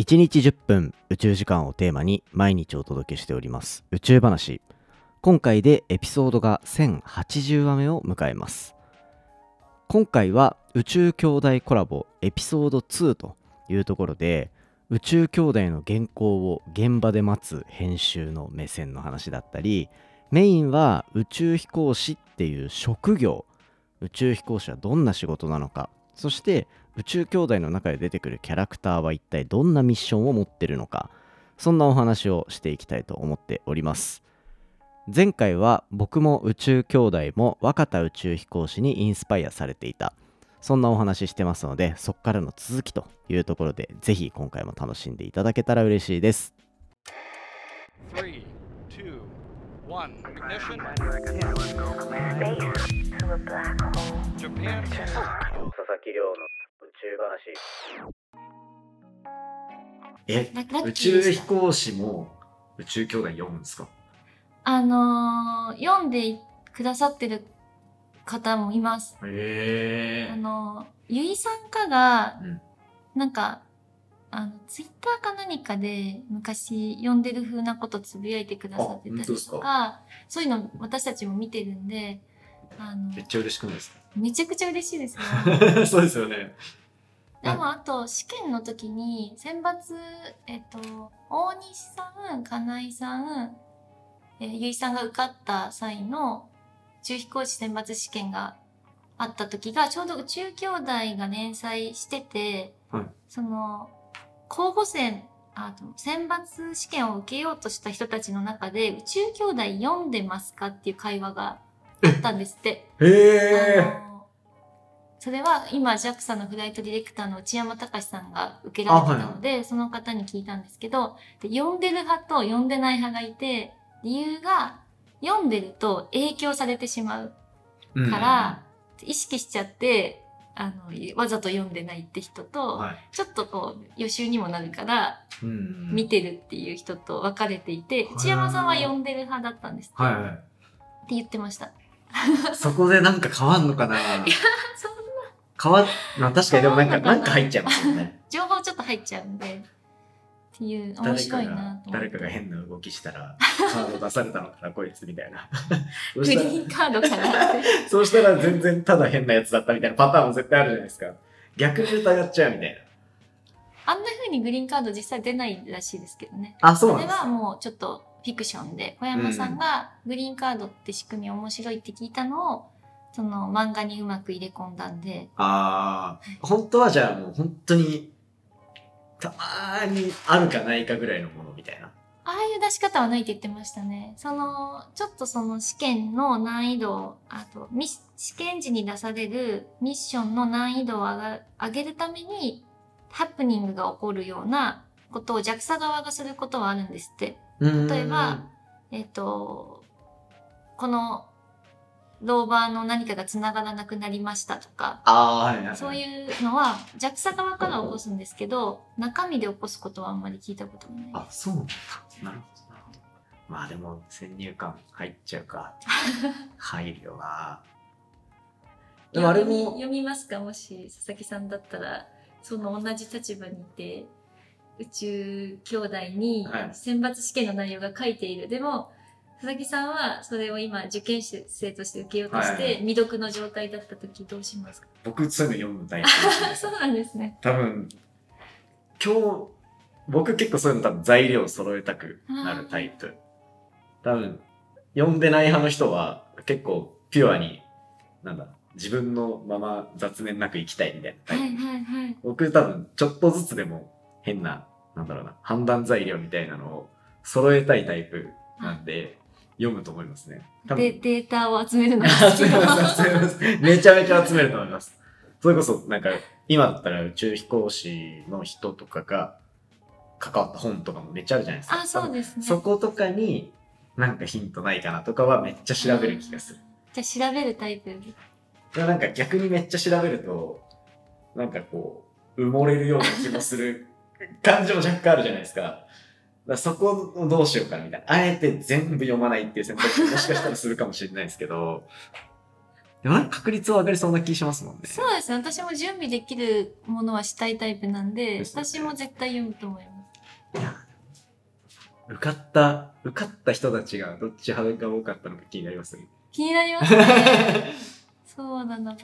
1日10分宇宙時間をテーマに毎日お届けしております。宇宙話。今回でエピソードが1080話目を迎えます。今回は宇宙兄弟コラボエピソード2というところで宇宙兄弟の原稿を現場で待つ編集の目線の話だったりメインは宇宙飛行士っていう職業。宇宙飛行士はどんな仕事なのか。そして宇宙兄弟の中で出てくるキャラクターは一体どんなミッションを持ってるのかそんなお話をしていきたいと思っております。前回は僕も宇宙兄弟も若田宇宙飛行士にインスパイアされていた。そんなお話してますのでそこからの続きというところでぜひ今回も楽しんでいただけたら嬉しいです。3, 2, 1, ignition. Japan. 佐々木亮のえララッキー宇でした。宙飛行士も宇宙兄弟読むんですか？あのー読んでくださってる方もいます。へあのーゆいさんかが、うん。なんか、あの、ツイッターか何かで昔読んでる風なことつぶやいてくださってたりあ本当ですとか、そういうの私たちも見てるんで、あの、めっちゃ嬉しくないですめちゃくちゃ嬉しいですよ。か？そうですよねでもあと試験の時に選抜、えっと、大西さん、金井さん、えーゆいさんが受かった際の宇宙飛行士選抜試験があった時がちょうど宇宙兄弟が連載してて、はい。その候補生あと選抜試験を受けようとした人たちの中で宇宙兄弟読んでますかっていう会話があったんですって。へあのそれは今 JAXA のフライトディレクターの内山隆さんが受けられてたので、その方に聞いたんですけどで読んでる派と読んでない派がいて理由が読んでると影響されてしまうえから、意識しちゃってあのわざと読んでないって人と、はい。ちょっとこう予習にもなるからうん。見てるっていう人と分かれていて、内山さんは読んでる派だったんですって,、はいはって言ってました。いそこでなんか変わんのかな。そんな変わっまあ確かにでもなんかななんか入っちゃいますよね。情報ちょっと入っちゃうんでっていう面白いながと誰かが変な動きしたらカード出されたのかなこいつみたいな。そグリーンカードかなってそうしたら全然ただ変なやつだったみたいなパターンも絶対あるじゃないですか。逆に疑っちゃうみたいな。あんな風にグリーンカード実際出ないらしいですけどね。あそうなんれですはもうちょっとフィクションで小山さんがグリーンカードって仕組み面白いって聞いたのをその漫画にうまく入れ込んだんでああ本当はじゃあもう本当にたまーにあるかないかぐらいのものみたいなああいう出し方はないって言ってましたね。その、ちょっとその試験の難易度を、あと、試験時に出されるミッションの難易度を上が上げるために、ハプニングが起こるようなことを JAXA 側がすることはあるんですって。例えばえっ、と、このローバーの何かが繋がらなくなりましたとか、ああはいはいはい。そういうのは JAXA 側から起こすんですけど、中身で起こすことはあんまり聞いたことがない。あそうなんだ。なるほどなるほど。まあでも先入観入っちゃうか。入るよな。でもあれ読みも読みますか？もし佐々木さんだったらその同じ立場にいて宇宙兄弟にはい。選抜試験の内容が書いている、でも佐々木さんはそれを今受験生として受けようとして未読の状態だった時どうしますか、僕そういうの読むタイプですね そうなんですね。多分今日僕結構そういうの多分材料を揃えたくなるタイプ。多分読んでない派の人は結構ピュアになんだ自分のまま雑念なく生きたいみたいなタイプ、はいはいはい。僕多分ちょっとずつでも変ななんだろうな判断材料みたいなのを揃えたいタイプなんで読むと思いますねでデータを集めるのが好き集 めちゃめちゃ集めると思います。それこそ、なんか、今だったら宇宙飛行士の人とかが関わった本とかもめっちゃあるじゃないですか。あそうですねそことかに、なんかヒントないかなとかはめっちゃ調べる気がする。じゃあ調べるタイプ？でもなんか逆にめっちゃ調べると、なんかこう、埋もれるような気もする感じも若干あるじゃないですか。だそこをどうしようかなみたいな。あえて全部読まないっていう選択肢ももしかしたらするかもしれないですけど、でもなんか確率は上がりそうな気しますもんね。そうですね。私も準備できるものはしたいタイプなんで、でね私も絶対読むと思います。受かった、受かった人たちがどっち派が多かったのか気になりますね。気になりますね。そうだな。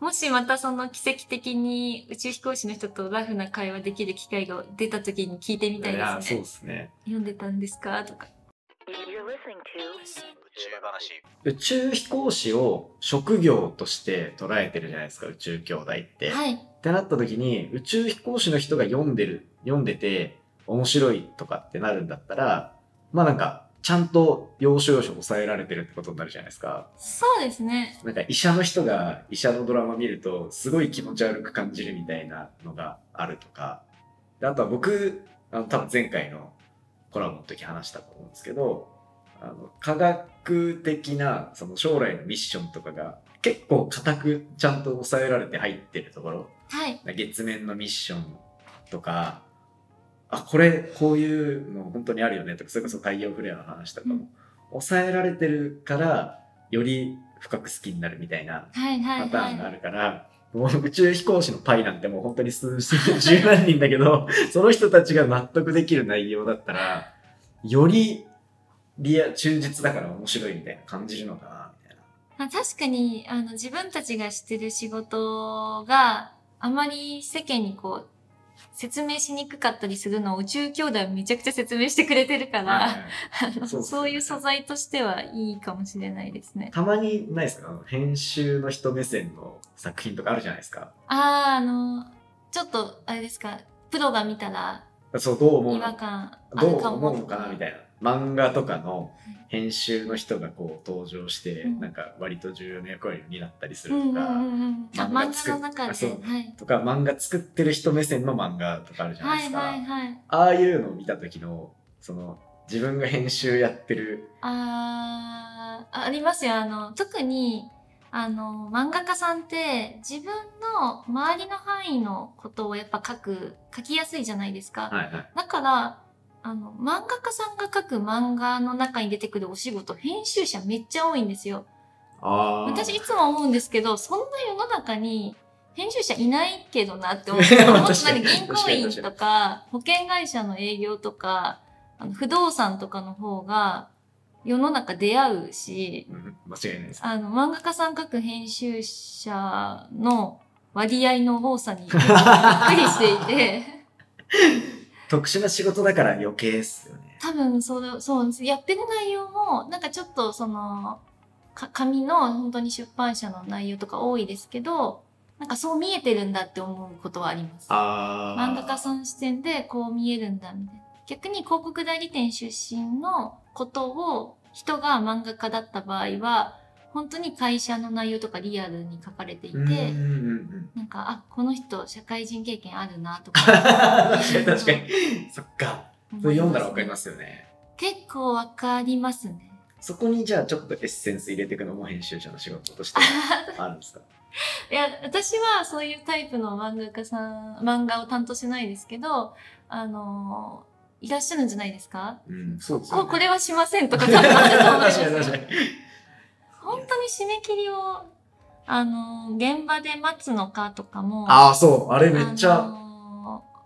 ぶもしまたその奇跡的に宇宙飛行士の人とラフな会話できる機会が出た時に聞いてみたいやそうですね。ですね。読んでたんですか？とか。宇宙飛行士を職業として捉えてるじゃないですか、宇宙兄弟って。はい。ってなった時に、宇宙飛行士の人が読んでる、読んでて面白いとかってなるんだったら、まあなんか、ちゃんと要所要所抑えられてるってことになるじゃないですか。そうですね。なんか医者の人が医者のドラマ見るとすごい気持ち悪く感じるみたいなのがあるとか。であとは僕、あの多分前回のコラボの時話したと思うんですけど、あの科学的なその将来のミッションとかが結構固くちゃんと抑えられて入ってるところ、はい。月面のミッションとか、あ、これこういうの本当にあるよねとか、それこそ太陽フレアの話とかも、うん抑えられてるから、より深く好きになるみたいなパターンがあい。るから、もう宇宙飛行士のパイなんてもう本当に数十十何人だけど、その人たちが納得できる内容だったら、よりリア、忠実だから面白いみたいな感じるのかな、みたいな。まあ、確かに、あの、自分たちがしてる仕事があまり世間にこう、説明しにくかったりするのを宇宙兄弟はめちゃくちゃ説明してくれてるから、そういう素材としてはいいかもしれないですね。たまにないですか？編集の人目線の作品とかあるじゃないですか。ああ、あの、ちょっと、あれですか、プロが見たらそう、どう思う違和の感あどうるかも思うのかなみたいな。漫画とかの編集の人がこう登場して、うんなんか割と重要な役割を担ったりすうんうんるとか、うんうん。あ、漫漫画作っはい。とか漫画作ってる人目線の漫画とかあるじゃないですか。はいはいはい。ああいうのを見た時の、その、自分が編集やってる、あーありますよ。あの、特に、あの、漫画家さんって自分の周りの範囲のことをやっぱ書く、書きやすいじゃないですか。はいはい。だから、あの、漫画家さんが書く漫画の中に出てくるお仕事、編集者めっちゃ多いんですよ。ああ。私いつも思うんですけど、そんな世の中に編集者いないけどなって思って、もっと何銀行員とか、保険会社の営業とか、あの不動産とかの方が世の中出会うし、うん間違いないです。あの、漫画家さん書く編集者の割合の多さにびっくりしていて、特殊な仕事だから余計ですよね。多分そう、そうです。やってる内容も、なんかちょっとその、か紙の本当に出版社の内容とか多いですけど、なんかそう見えてるんだって思うことはあります。漫画家さん視点でこう見えるんだみたいな。逆に広告代理店出身のことを人が漫画家だった場合は、本当に会社の内容とかリアルに書かれていて、うんうんうん。なんか、あ、この人社会人経験あるなとか。確かに確かに。そっか。それ読んだらわかりすますよね。結構わかりますね。そこにじゃあちょっとエッセンス入れていくのも編集者の仕事として あるんですか？いや、私はそういうタイプの漫画家さん、漫画を担当しないですけど、あのいらっしゃるんじゃないですか？うん、そうですここれははしませんとか多分あると思います。本当に締め切りを、あの現場で待つのかとかも、ああ、そう。あれめっちゃ。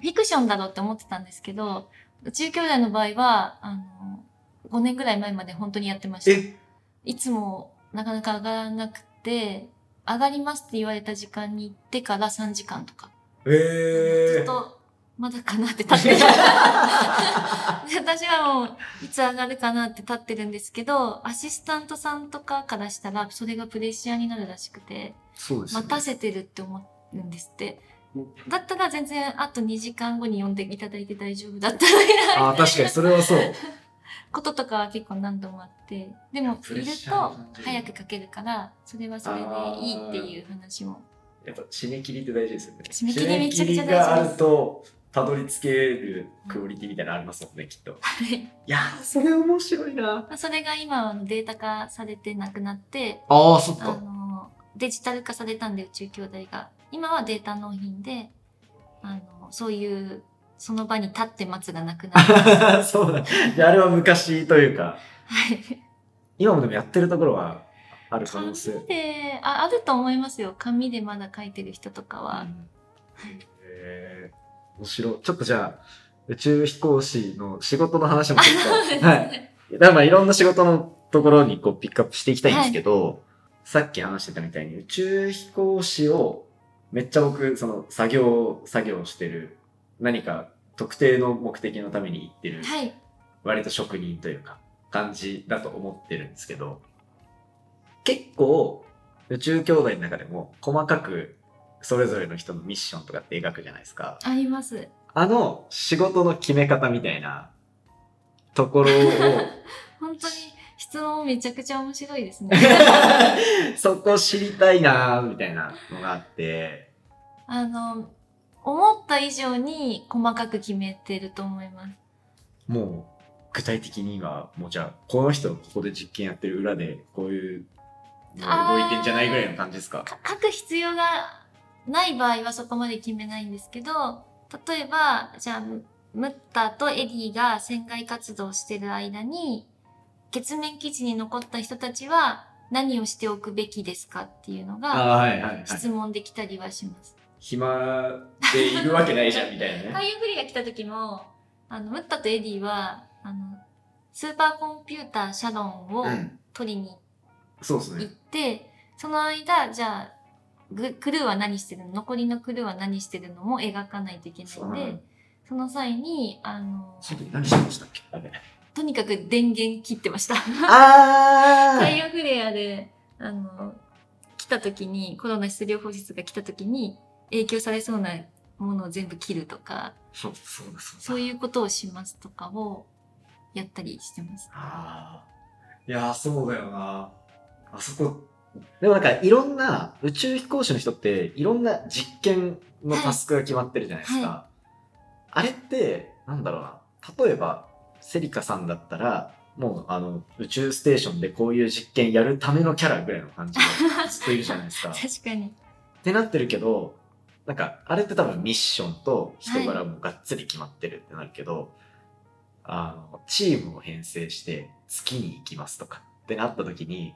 フィクションだろうって思ってたんですけど、宇宙兄弟の場合は、あの5年ぐらい前まで本当にやってました。え？いつもなかなか上がらなくて、上がりますって言われた時間に行ってから3時間とか。ずえっと、まだかなって立ってる。で私はもう、いつ上がるかなって立ってるんですけど、アシスタントさんとかからしたら、それがプレッシャーになるらしくて、そうですよね待たせてるって思うんですって。だったら全然あと2時間後に呼んでいただいて大丈夫だったのになああ、確かにそれはそう。こととかは結構何度もあって、でもいると早く書けるから、それはそれでいいっていう話も。やっぱ締め切りって大事ですよね。締め切りめちゃくちゃ大事ですがあると、たどり着けるクオリティみたいなのありますもんね、きっと。はいいやー、それ面白いな。まあそれが今データ化されてなくなって、ああ、そっあの、デジタル化されたんで宇宙兄弟が。今はデータ納品で、あの、そういう、その場に立って待つがなくなる。は そうだ。じゃああれは昔というか、い。今もでもやってるところはある可能性。紙でああると思いますよ紙でまだ書いてる人とかは、へー面白い。ちょっとじゃあ、宇宙飛行士の仕事の話もちょっと、はい。だからまあいろんな仕事のところにこうピックアップしていきたいんですけど、さっき話してたみたいに宇宙飛行士をめっちゃ僕、その作業、作業してる何か特定の目的のために行ってる、はい割と職人というか感じだと思ってるんですけど、結構宇宙兄弟の中でも細かくそれぞれの人のミッションとかって描くじゃないですか。あります。あの仕事の決め方みたいなところを 本当に質問めちゃくちゃ面白いですね。そこ知りたいなみたいなのがあって。あの思った以上に細かく決めてると思います。もう具体的にはもうじゃあこの人ここで実験やってる裏でこういうの動いてんじゃないぐらいの感じですか？か書く必要がない場合はそこまで決めないんですけど例えばじゃあムムッタとエディが船外活動してる間に月面基地に残った人たちは何をしておくべきですかっていうのあが質問できたりはします。暇でいるわけないじゃんみたいなね。太陽フレアが来た時もあのムッタとエディはあのスーパーコンピューターシャドンをうん。取りに行っそうですね。て、その間、じゃあ、グクルーは何してるの？残りのクルーは何してるのも描かないといけないんで、その際に、あの、その時何してましたっけ？とにかく電源切ってました。あ太陽フレアで、あの、来た時に、コロナ質量放出が来た時に、影響されそうなものを全部切るとか、そうそうだそうだそういうことをしますとかをやったりしてます。ああ。いやー、そうだよな。あそこ。でもなんか、いろんな宇宙飛行士の人って、いろんな実験のタスクが決まってるじゃないですか。はあれって、なんだろうな。例えば、セリカさんだったら、もう、あの、宇宙ステーションでこういう実験やるためのキャラぐらいの感じでずっといるじゃないですか。っ 確かに。てなってるけど、なんか、あれって多分ミッションと人柄もがっつり決まってるってなるけど、あの、チームを編成して月に行きますとかってなった時に、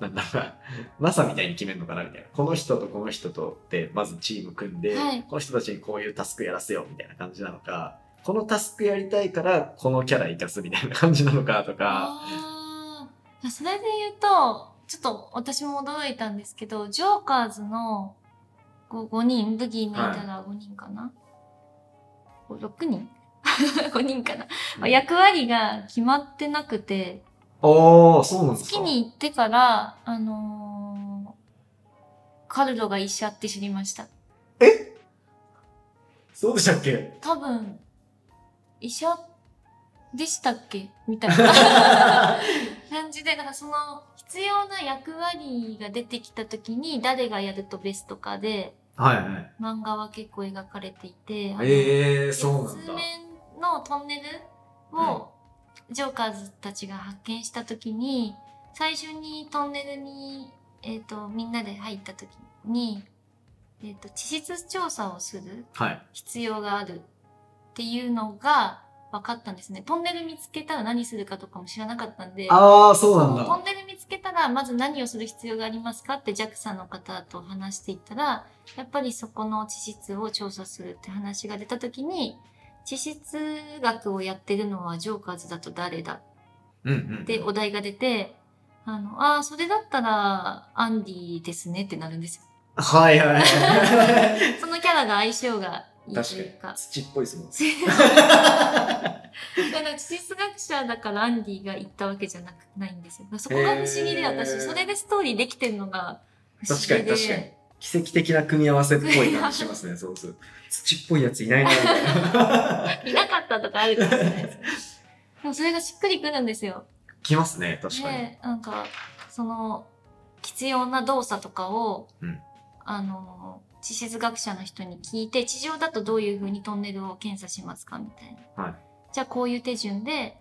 ななんか、NASA みたいに決めるのかなみたいな。この人とこの人とって、まずチーム組んで、はいこの人たちにこういうタスクやらせようみたいな感じなのか、このタスクやりたいからこのキャラ生かすみたいな感じなのかとか、それで言うと、ちょっと私も驚いたんですけど、ジョーカーズの 5, 5人、ブギー抜いたら5人かな、お ?6 人 ?5 人かな、役割が決まってなくて、おー、そうなんですか月に行ってから、あのーカルロが医者って知りました。そうでしたっけ？多分、医者でしたっけ？みたいな 感じで、だからその必要な役割が出てきた時に誰がやるとベストかではいはい。漫画は結構描かれていて、あのえー、そうなんだ。のトンネルをジョーカーズたちが発見した時に、最初にトンネルに、えっ、と、みんなで入った時に、えっ、と、地質調査をするはい。必要があるっていうのが分かったんですね。トンネル見つけたら何するかとかも知らなかったんで、あー、そうなんだ。トンネル見つけたらまず何をする必要がありますかって JAXA の方と話していったら、やっぱりそこの地質を調査するって話が出た時に、地質学をやってるのはジョーカーズだと誰だ？ってお題が出て、あの、ああ、それだったらアンディですねってなるんですよ。はいはい。そのキャラが相性がいいと確いうか。かに。土っぽいですもん。だから地質学者だからアンディが言ったわけじゃなくないんですよ。そこが不思議で私、それでストーリーできてるのが不思議で。確かに確かに。奇跡的な組み合わせっぽい感じしますね、そうそう。土っぽいやついないな、みたいな。いなかったとかあるかもしれないです。でもそれがしっくりくるんですよ。来ますね、確かに。で、なんか、その、必要な動作とかを、うんあの、地質学者の人に聞いて、地上だとどういう風にトンネルを検査しますかみたいな。はいじゃあこういう手順で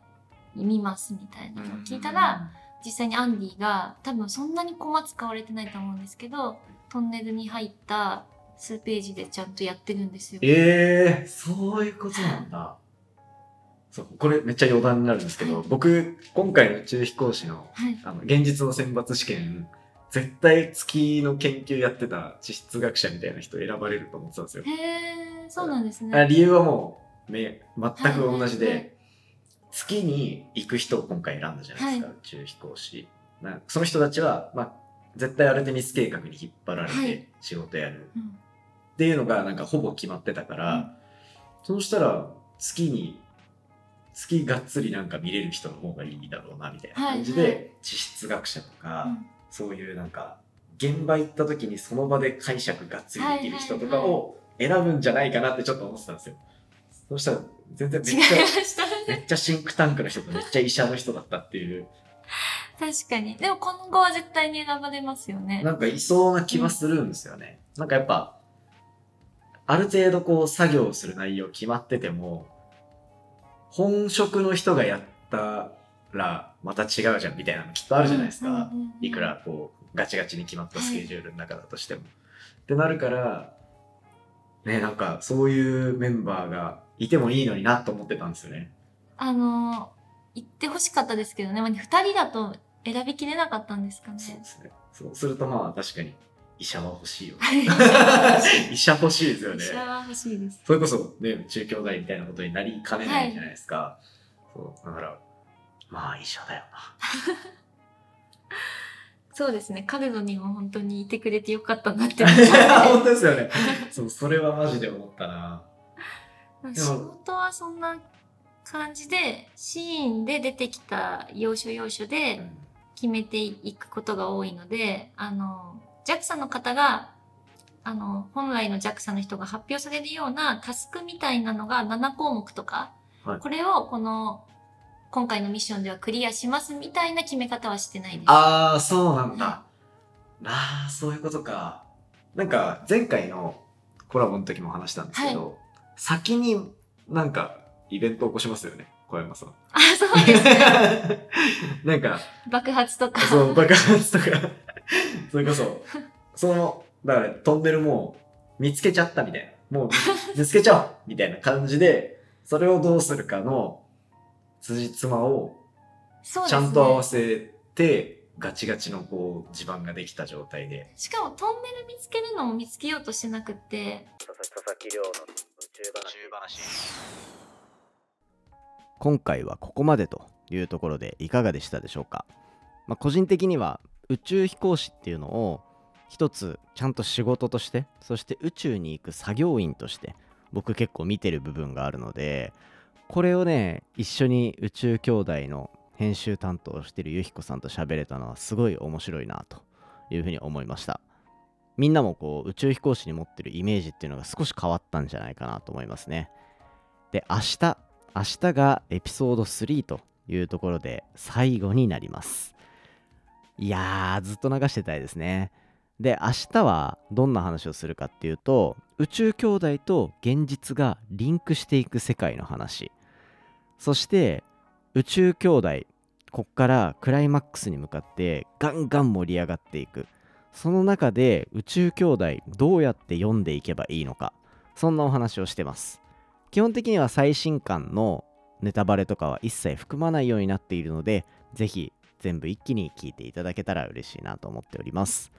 見ますみたいなのを聞いたら、実際にアンディが多分そんなにコマ使われてないと思うんですけどトンネルに入った数ページでちゃんとやってるんですよ。ええー、そういうことなんだ。そうこれめっちゃ余談になるんですけど、僕、今回の宇宙飛行士のはい。あの現実の選抜試験、絶対月の研究やってた地質学者みたいな人選ばれると思ってたんですよ。へえ、そうなんですあね。理由はもうめ全く同じで、はいはいはい月に行く人を今回選んだじゃないですか、は宇宙飛行士なその人たちは、まあ、絶対アルテミス計画に引っ張られはい。て仕事やる。うん。っていうのがなんかほぼ決まってたから、うん。そうしたら月に月がっつりなんか見れる人の方がいいだろうなみたいな感じで、はい。は地質学者とか、うん。そういうなんか現場行った時にその場で解釈がっつりできる人とかを選ぶんじゃないかなってちょっと思ってたんですよ。そしたら全然めっちゃめっちゃシンクタンクの人とめっちゃ医者の人だったっていう確かに。でも今後は絶対に選ばれますよね。なんかいそうな気はするんですよね。なんかやっぱある程度こう作業する内容決まってても本職の人がやったらまた違うじゃんみたいなのきっとあるじゃないですか。うんうんうんうんいくらこうガチガチに決まったスケジュールの中だとしても。ってなるからねなんかそういうメンバーがいてもいいのになと思ってたんですよね。あの、言ってほしかったですけどね。まあ二人だと選びきれなかったんですかね？そうですね。そうするとまあ確かに医者は欲しいよ。はい 医者欲しいですよね。医者は欲しいです。それこそね、宇宙兄弟みたいなことになりかねないじゃないですか。そうだから、まあ医者だよ そうですね。彼女にも本当にいてくれてよかったなってな。思います 本当ですよね。そう、それはマジで思ったな。仕事はそんな感じで、シーンで出てきた要所要所で決めていくことが多いので、あの、JAXA の方が、あの、本来の JAXA の人が発表されるようなタスクみたいなのが7項目とか、はいこれをこの、今回のミッションではクリアしますみたいな決め方はしてないです。ああ、そうなんだ。ああ、そういうことか。なんか、前回のコラボの時も話したんですけど、先になんかイベント起こしますよね、小山さん。あ、そうですね。なんか、爆発とか。そう、爆発とか、それこそ、その、だからトンネルもう見つけちゃったみたいな。もう見つけちゃおうみたいな感じで、それをどうするかの辻褄を。ちゃんと合わせて、ガチガチのこう地盤ができた状態で。しかもトンネル見つけるのも見つけようとしてなくって、佐々木亮の宇宙話。今回はここまでというところでいかがでしたでしょうか、まあ、個人的には宇宙飛行士っていうのを一つちゃんと仕事としてそして宇宙に行く作業員として僕結構見てる部分があるのでこれをね一緒に宇宙兄弟の編集担当をしてるゆひこさんと喋れたのはすごい面白いなというふうに思いました。みんなもこう宇宙飛行士に持ってるイメージっていうのが少し変わったんじゃないかなと思いますね。で明日明日がエピソード3というところで最後になります。いやーずっと流してたいですね。で明日はどんな話をするかっていうと宇宙兄弟と現実がリンクしていく世界の話。そして宇宙兄弟こっからクライマックスに向かってガンガン盛り上がっていく。その中で宇宙兄弟どうやって読んでいけばいいのか。そんなお話をしてます。基本的には最新刊のネタバレとかは一切含まないようになっているのでぜひ全部一気に聞いていただけたら嬉しいなと思っております。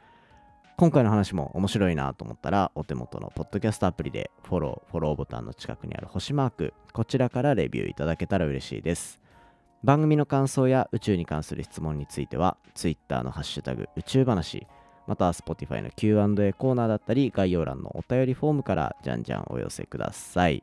今回の話も面白いなと思ったらお手元のポッドキャストアプリでフォローフォローボタンの近くにある星マークこちらからレビューいただけたら嬉しいです。番組の感想や宇宙に関する質問については Twitter のハッシュタグ宇宙話または Spotify の Q&A コーナーだったり概要欄のお便りフォームからじゃんじゃんお寄せください。